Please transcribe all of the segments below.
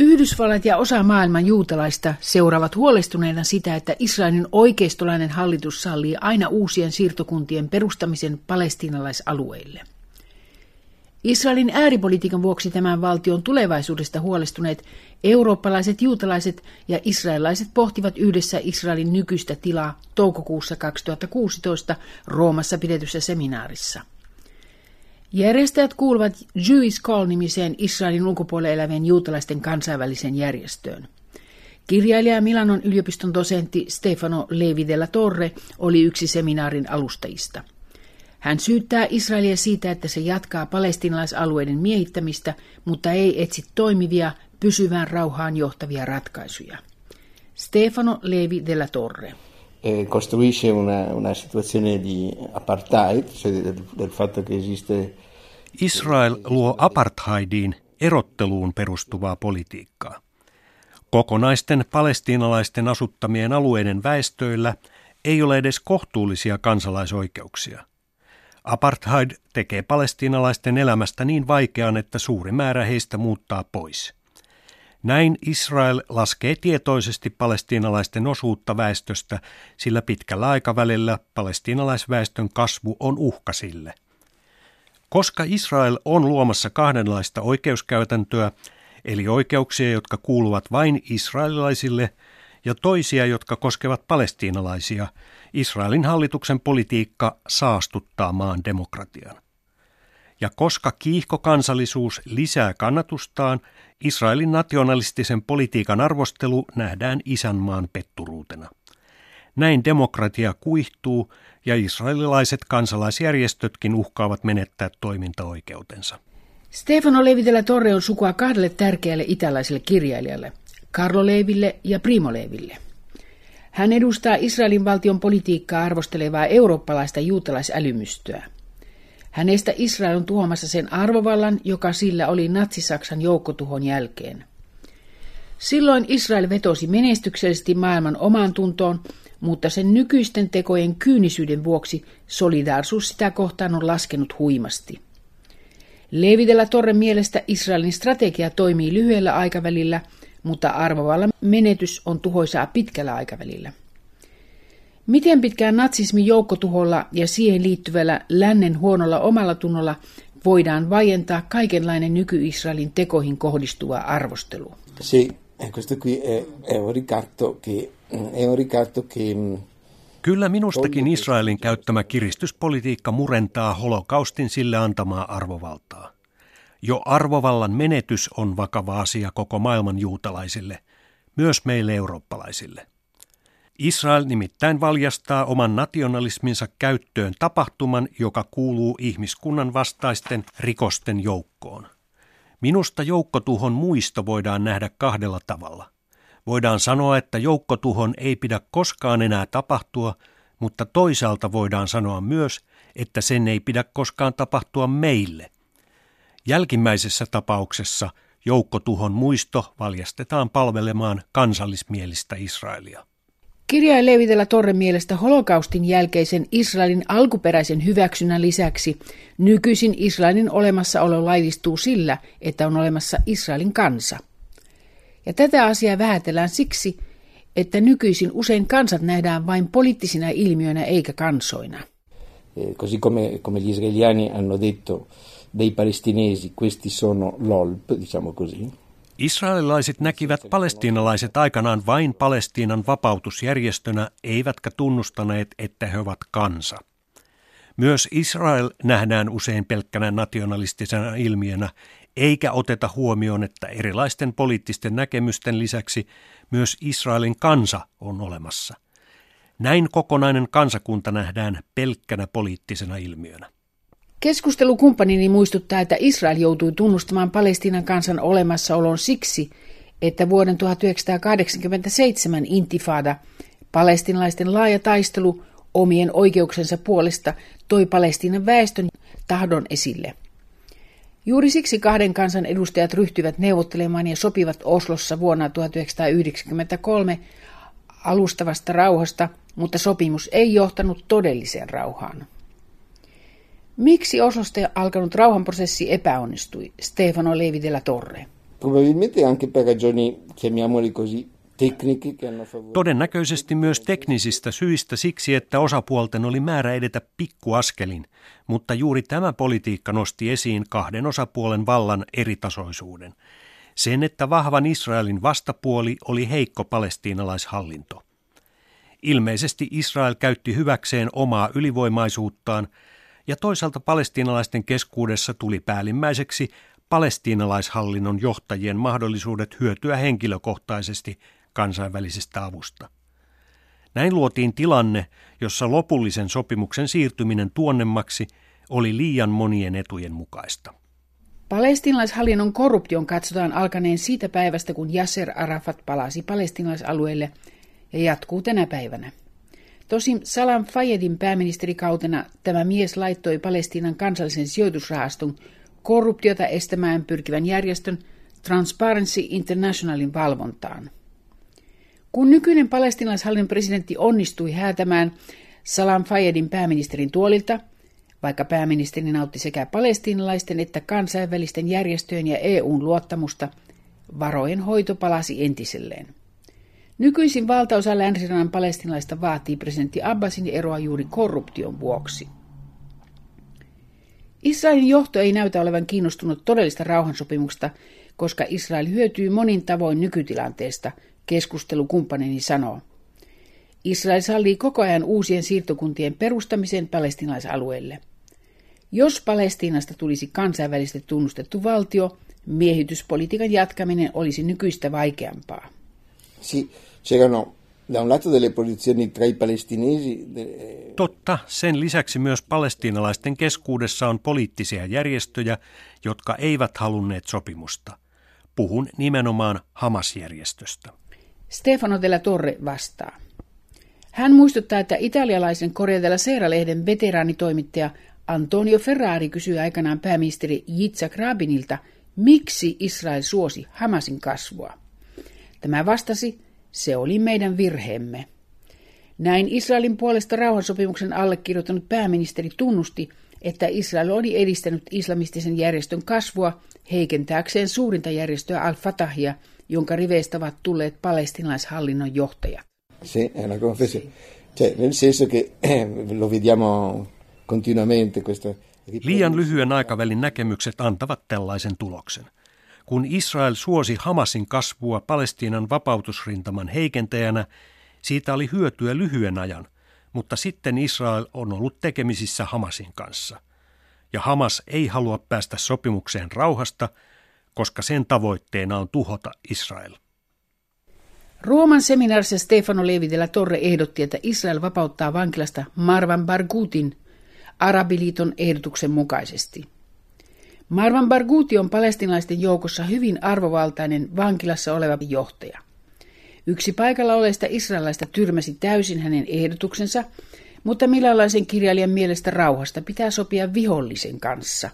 Yhdysvallat ja osa maailman juutalaista seuraavat huolestuneena sitä, että Israelin oikeistolainen hallitus sallii aina uusien siirtokuntien perustamisen palestiinalaisalueille. Israelin ääripolitiikan vuoksi tämän valtion tulevaisuudesta huolestuneet eurooppalaiset juutalaiset ja israelilaiset pohtivat yhdessä Israelin nykyistä tilaa toukokuussa 2016 Roomassa pidetyssä seminaarissa. Järjestäjät kuuluvat Jewish Call-nimiseen Israelin ulkopuolella elävien juutalaisten kansainvälisen järjestöön. Kirjailija Milanon yliopiston dosentti Stefano Levi della Torre oli yksi seminaarin alustajista. Hän syyttää Israelia siitä, että se jatkaa palestinalaisalueiden miehittämistä, mutta ei etsi toimivia, pysyvään rauhaan johtavia ratkaisuja. Stefano Levi della Torre. E costruisce una, una situazione di apartheid, cioè del, del fatto che esiste Israel luo apartheidiin erotteluun perustuvaa politiikkaa. Kokonaisten palestiinalaisten asuttamien alueiden väestöillä ei ole edes kohtuullisia kansalaisoikeuksia. Apartheid tekee palestiinalaisten elämästä niin vaikean, että suuri määrä heistä muuttaa pois. Näin Israel laskee tietoisesti palestiinalaisten osuutta väestöstä, sillä pitkällä aikavälillä palestiinalaisväestön kasvu on uhka sille. Koska Israel on luomassa kahdenlaista oikeuskäytäntöä, eli oikeuksia, jotka kuuluvat vain israelilaisille, ja toisia, jotka koskevat palestiinalaisia, Israelin hallituksen politiikka saastuttaa maan demokratian. Ja koska kiihkokansallisuus lisää kannatustaan, Israelin nationalistisen politiikan arvostelu nähdään isänmaan petturuutena. Näin demokratia kuihtuu ja israelilaiset kansalaisjärjestötkin uhkaavat menettää toimintaoikeutensa. Stefano Levitellä Torre on sukua kahdelle tärkeälle itäläiselle kirjailijalle, Carlo Leiville ja Primo Leiville. Hän edustaa Israelin valtion politiikkaa arvostelevaa eurooppalaista juutalaisälymystöä. Hänestä Israel on tuomassa sen arvovallan, joka sillä oli natsisaksan joukkotuhon jälkeen. Silloin Israel vetosi menestyksellisesti maailman omaan tuntoon, mutta sen nykyisten tekojen kyynisyyden vuoksi solidaarisuus sitä kohtaan on laskenut huimasti. Levitellä Torren mielestä Israelin strategia toimii lyhyellä aikavälillä, mutta arvovallan menetys on tuhoisaa pitkällä aikavälillä. Miten pitkään natsismin joukkotuholla ja siihen liittyvällä lännen huonolla omalla tunnolla voidaan vaientaa kaikenlainen nyky-Israelin tekoihin kohdistuva arvostelu? Sì, questo qui è, è un ricatto che, è un ricatto che mm, Kyllä minustakin Israelin käyttämä kiristyspolitiikka murentaa holokaustin sille antamaa arvovaltaa. Jo arvovallan menetys on vakava asia koko maailman juutalaisille, myös meille eurooppalaisille. Israel nimittäin valjastaa oman nationalisminsa käyttöön tapahtuman, joka kuuluu ihmiskunnan vastaisten rikosten joukkoon. Minusta joukkotuhon muisto voidaan nähdä kahdella tavalla. Voidaan sanoa, että joukkotuhon ei pidä koskaan enää tapahtua, mutta toisaalta voidaan sanoa myös, että sen ei pidä koskaan tapahtua meille. Jälkimmäisessä tapauksessa joukkotuhon muisto valjastetaan palvelemaan kansallismielistä Israelia. Kirjain Levitellä Torren mielestä holokaustin jälkeisen Israelin alkuperäisen hyväksynnän lisäksi nykyisin Israelin olemassaolo laivistuu sillä, että on olemassa Israelin kansa. Ja tätä asiaa vähätellään siksi, että nykyisin usein kansat nähdään vain poliittisina ilmiöinä eikä kansoina. Eh, così come, come gli israeliani hanno detto dei palestinesi, questi sono l'olp, diciamo così. Israelilaiset näkivät palestiinalaiset aikanaan vain Palestiinan vapautusjärjestönä, eivätkä tunnustaneet, että he ovat kansa. Myös Israel nähdään usein pelkkänä nationalistisena ilmiönä, eikä oteta huomioon, että erilaisten poliittisten näkemysten lisäksi myös Israelin kansa on olemassa. Näin kokonainen kansakunta nähdään pelkkänä poliittisena ilmiönä. Keskustelukumppanini muistuttaa, että Israel joutui tunnustamaan Palestiinan kansan olemassaolon siksi, että vuoden 1987 intifada, palestinalaisten laaja taistelu omien oikeuksensa puolesta, toi Palestiinan väestön tahdon esille. Juuri siksi kahden kansan edustajat ryhtyivät neuvottelemaan ja sopivat Oslossa vuonna 1993 alustavasta rauhasta, mutta sopimus ei johtanut todelliseen rauhaan. Miksi Oslosta alkanut rauhanprosessi epäonnistui? Stefano Levi della Torre. probabilmente anche per ragioni, chiamiamoli così, Todennäköisesti myös teknisistä syistä siksi, että osapuolten oli määrä edetä pikkuaskelin, mutta juuri tämä politiikka nosti esiin kahden osapuolen vallan eritasoisuuden. Sen, että vahvan Israelin vastapuoli oli heikko palestiinalaishallinto. Ilmeisesti Israel käytti hyväkseen omaa ylivoimaisuuttaan, ja toisaalta palestiinalaisten keskuudessa tuli päällimmäiseksi palestiinalaishallinnon johtajien mahdollisuudet hyötyä henkilökohtaisesti kansainvälisestä avusta. Näin luotiin tilanne, jossa lopullisen sopimuksen siirtyminen tuonnemmaksi oli liian monien etujen mukaista. Palestinalaishallinnon korruption katsotaan alkaneen siitä päivästä, kun Yasser Arafat palasi palestinalaisalueelle ja jatkuu tänä päivänä. Tosin Salam Fayedin pääministerikautena tämä mies laittoi Palestiinan kansallisen sijoitusrahaston korruptiota estämään pyrkivän järjestön Transparency Internationalin valvontaan. Kun nykyinen palestinaishallinnon presidentti onnistui häätämään Salam Fayedin pääministerin tuolilta, vaikka pääministeri nautti sekä palestiinalaisten että kansainvälisten järjestöjen ja EUn luottamusta, varojen hoito palasi entiselleen. Nykyisin valtaosa länsirannan palestinalaista vaatii presidentti Abbasin eroa juuri korruption vuoksi. Israelin johto ei näytä olevan kiinnostunut todellista rauhansopimuksesta, koska Israel hyötyy monin tavoin nykytilanteesta, keskustelukumppanini sanoo. Israel sallii koko ajan uusien siirtokuntien perustamisen palestinaisalueelle. Jos Palestiinasta tulisi kansainvälisesti tunnustettu valtio, miehityspolitiikan jatkaminen olisi nykyistä vaikeampaa. Si, c'erano da un lato delle posizioni tra i palestinesi. Totta, sen lisäksi myös palestiinalaisten keskuudessa on poliittisia järjestöjä, jotka eivät halunneet sopimusta. Puhun nimenomaan Hamas-järjestöstä. Stefano della Torre vastaa. Hän muistuttaa, että italialaisen Corriere della Sera-lehden veteraanitoimittaja Antonio Ferrari kysyi aikanaan pääministeri Yitzhak Rabinilta, miksi Israel suosi Hamasin kasvua. Tämä vastasi, se oli meidän virheemme. Näin Israelin puolesta rauhansopimuksen allekirjoittanut pääministeri tunnusti, että Israel oli edistänyt islamistisen järjestön kasvua heikentääkseen suurinta järjestöä Al-Fatahia, jonka riveistä ovat tulleet palestinalaishallinnon johtajat. Sì, è una confessione. Cioè, nel senso che lo vediamo continuamente questa Liian lyhyen aikavälin näkemykset antavat tällaisen tuloksen. Kun Israel suosi Hamasin kasvua Palestiinan vapautusrintaman heikentäjänä, siitä oli hyötyä lyhyen ajan, mutta sitten Israel on ollut tekemisissä Hamasin kanssa. Ja Hamas ei halua päästä sopimukseen rauhasta, koska sen tavoitteena on tuhota Israel. Rooman seminaarissa Stefano Levi della Torre ehdotti, että Israel vapauttaa vankilasta Marwan Barghoutin Arabiliiton ehdotuksen mukaisesti – Marwan Barghouti on palestinalaisten joukossa hyvin arvovaltainen vankilassa oleva johtaja. Yksi paikalla oleista israelaista tyrmäsi täysin hänen ehdotuksensa, mutta millaisen kirjailijan mielestä rauhasta pitää sopia vihollisen kanssa.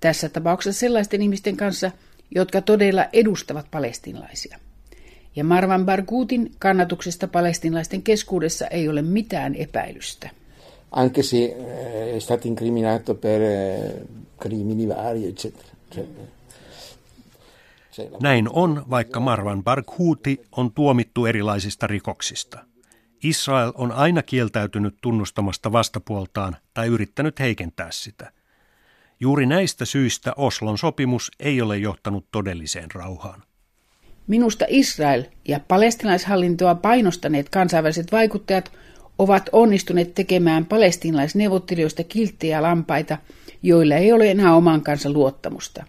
Tässä tapauksessa sellaisten ihmisten kanssa, jotka todella edustavat palestinalaisia. Ja Marwan Barghoutin kannatuksesta palestinalaisten keskuudessa ei ole mitään epäilystä. Anche se eh, è stato incriminato per eh, crimini vari, eccetera. Näin on, vaikka Marwan Barghouti on tuomittu erilaisista rikoksista. Israel on aina kieltäytynyt tunnustamasta vastapuoltaan tai yrittänyt heikentää sitä. Juuri näistä syistä Oslon sopimus ei ole johtanut todelliseen rauhaan. Minusta Israel ja palestinaishallintoa painostaneet kansainväliset vaikuttajat ovat onnistuneet tekemään palestinalaisneuvottelijoista kilttejä lampaita – joilla ei ole enää oman kanssa luottamusta.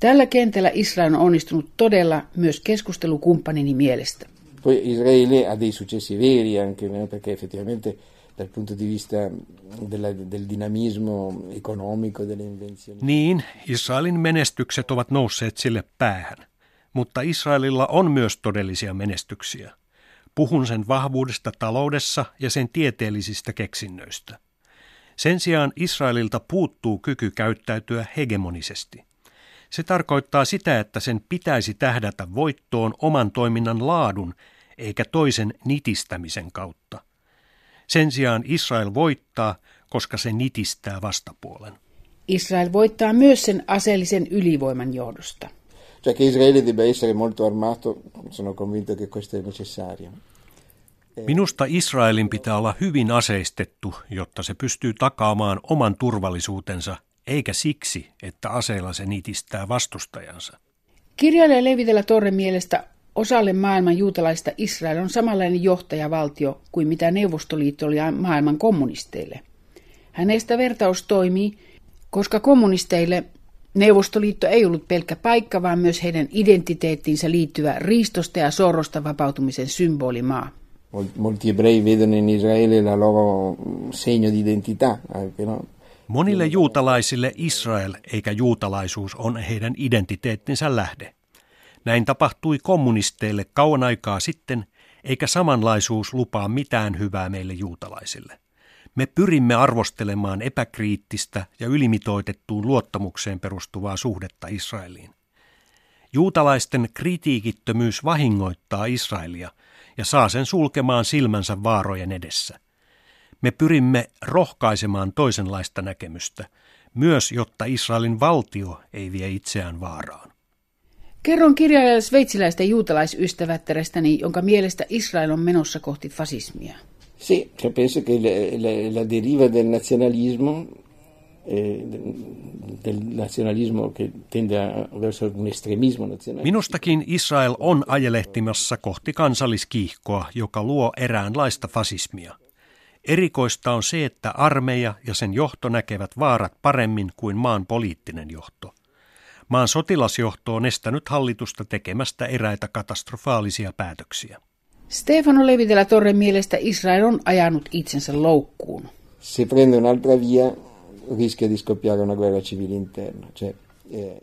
Tällä kentällä Israel on onnistunut todella myös keskustelukumppanini mielestä. Poi Israele ha dei successi veri anche, perché effettivamente dal punto di vista della, del dinamismo economico, delle invenzioni. Niin, Israelin menestykset ovat nousseet sille päähän, mutta Israelilla on myös todellisia menestyksiä. Puhun sen vahvuudesta taloudessa ja sen tieteellisistä keksinnöistä. Sen sijaan Israelilta puuttuu kyky käyttäytyä hegemonisesti. Se tarkoittaa sitä, että sen pitäisi tähdätä voittoon oman toiminnan laadun eikä toisen nitistämisen kautta. Sen sijaan Israel voittaa, koska se nitistää vastapuolen. Israel voittaa myös sen aseellisen ylivoiman johdosta. Cioè che Israele debba essere molto armato, sono convinto che questo è necessario. Minusta Israelin pitää olla hyvin aseistettu, jotta se pystyy takaamaan oman turvallisuutensa, eikä siksi, että aseilla se nitistää vastustajansa. Kirjailija Levitellä Torren mielestä osalle maailman juutalaista Israel on samanlainen johtajavaltio kuin mitä Neuvostoliitto oli maailman kommunisteille. Hänestä vertaus toimii, koska kommunisteille Neuvostoliitto ei ollut pelkkä paikka, vaan myös heidän identiteettiinsä liittyvä riistosta ja sorrosta vapautumisen symbolimaa. Molti ebrei vedono in Israele la loro segno di identità, no? Monille juutalaisille Israel eikä juutalaisuus on heidän identiteettinsä lähde. Näin tapahtui kommunisteille kauan aikaa sitten, eikä samanlaisuus lupaa mitään hyvää meille juutalaisille. Me pyrimme arvostelemaan epäkriittistä ja ylimitoitettuun luottamukseen perustuvaa suhdetta Israeliin. Juutalaisten kritiikittömyys vahingoittaa Israelia ja saa sen sulkemaan silmänsä vaarojen edessä. Me pyrimme rohkaisemaan toisenlaista näkemystä, myös jotta Israelin valtio ei vie itseään vaaraan. Kerron kirjailija sveitsiläistä juutalaisystävättärestäni, jonka mielestä Israel on menossa kohti fasismia. Sì, penso che la deriva del nazionalismo, eh, del nazionalismo che tende a, verso un estremismo nazionale. Minustakin Israel on ajelehtimassa kohti kansalliskiihkoa, joka luo eräänlaista fasismia. Erikoista on se, että armeija ja sen johto näkevät vaarat paremmin kuin maan poliittinen johto. Maan sotilasjohto on estänyt hallitusta tekemästä eräitä katastrofaalisia päätöksiä. Stefano Levitellä Torren mielestä Israel on ajanut itsensä loukkuun. Se prende un'altra via, rischia di scoppiare una guerra civile interna. Cioè, eh,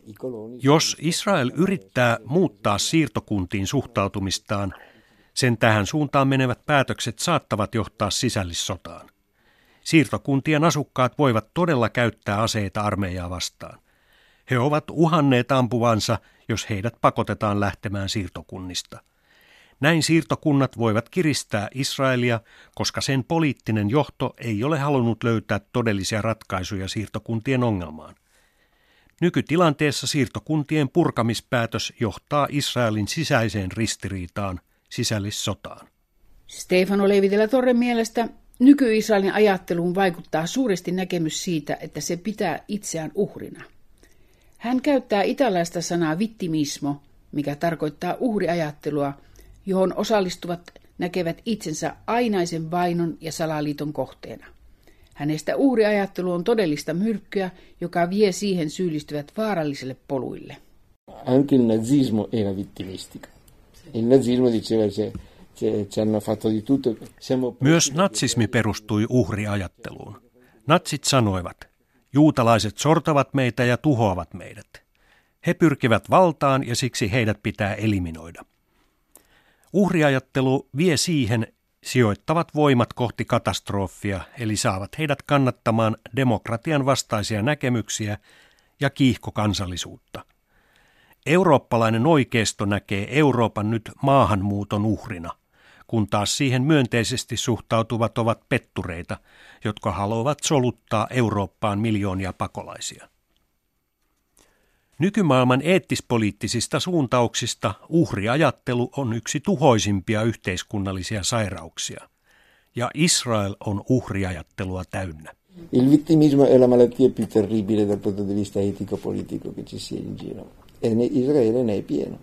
Jos Israel yrittää muuttaa siirtokuntiin suhtautumistaan, sen tähän suuntaan menevät päätökset saattavat johtaa sisällissotaan. Siirtokuntien asukkaat voivat todella käyttää aseita armeijaa vastaan. He ovat uhanneet ampuvansa, jos heidät pakotetaan lähtemään siirtokunnista. Näin siirtokunnat voivat kiristää Israelia, koska sen poliittinen johto ei ole halunnut löytää todellisia ratkaisuja siirtokuntien ongelmaan. Nykytilanteessa siirtokuntien purkamispäätös johtaa Israelin sisäiseen ristiriitaan, sisällissotaan. Stefano Leivitellä Torren mielestä nyky-Israelin ajatteluun vaikuttaa suuresti näkemys siitä, että se pitää itseään uhrina. Hän käyttää italaista sanaa vittimismo, mikä tarkoittaa uhriajattelua – johon osallistuvat näkevät itsensä ainaisen vainon ja salaliiton kohteena. Hänestä uhriajattelu on todellista myrkkyä, joka vie siihen syyllistyvät vaarallisille poluille. Anche il nazismo era vittimistica. Il nazismo diceva che ci hanno fatto di tutto. Siamo... Myös natsismi perustui uhriajatteluun. Natsit sanoivat, juutalaiset sortavat meitä ja tuhoavat meidät. He pyrkivät valtaan ja siksi heidät pitää eliminoida. Uhriajattelu vie siihen sijoittavat voimat kohti katastrofia, eli saavat heidät kannattamaan demokratian vastaisia näkemyksiä ja kiihkokansallisuutta. Eurooppalainen oikeisto näkee Euroopan nyt maahanmuuton uhrina, kun taas siihen myönteisesti suhtautuvat ovat pettureita, jotka haluavat soluttaa Eurooppaan miljoonia pakolaisia. Nykymaailman eettispoliittisista suuntauksista uhriajattelu on yksi tuhoisimpia yhteiskunnallisia sairauksia. Ja Israel on uhriajattelua täynnä. Il vittimismo è la malattia più terribile dal punto di vista etico-politico che ci sia in giro. E Israele ne è pieno.